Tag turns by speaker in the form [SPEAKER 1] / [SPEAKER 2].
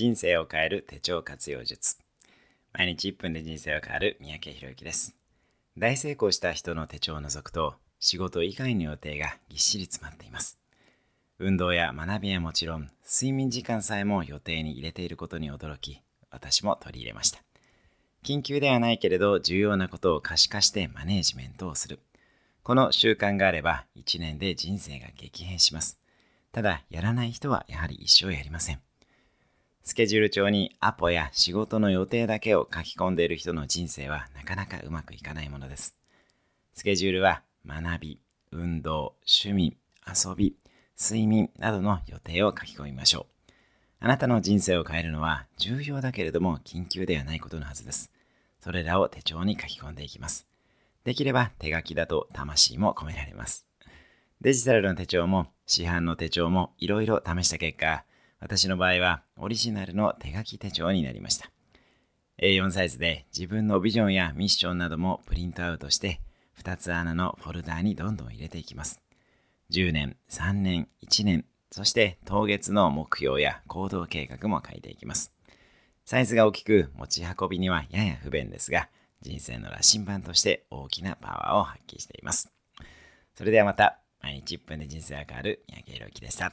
[SPEAKER 1] 人生を変える手帳活用術。毎日1分で人生を変わる三宅宏之です。大成功した人の手帳を除くと仕事以外の予定がぎっしり詰まっています。運動や学びはもちろん睡眠時間さえも予定に入れていることに驚き私も取り入れました。緊急ではないけれど重要なことを可視化してマネージメントをする。この習慣があれば1年で人生が激変します。ただやらない人はやはり一生やりません。スケジュール帳にアポや仕事の予定だけを書き込んでいる人の人生はなかなかうまくいかないものです。スケジュールは学び、運動、趣味、遊び、睡眠などの予定を書き込みましょう。あなたの人生を変えるのは重要だけれども緊急ではないことのはずです。それらを手帳に書き込んでいきます。できれば手書きだと魂も込められます。デジタルの手帳も市販の手帳もいろいろ試した結果、私の場合はオリジナルの手書き手帳になりました。A4 サイズで自分のビジョンやミッションなどもプリントアウトして2つ穴のフォルダーにどんどん入れていきます。10年、3年、1年、そして当月の目標や行動計画も書いていきます。サイズが大きく持ち運びにはやや不便ですが、人生の羅針盤として大きなパワーを発揮しています。それではまた、毎日1分で人生が変わる三宅宏之でした。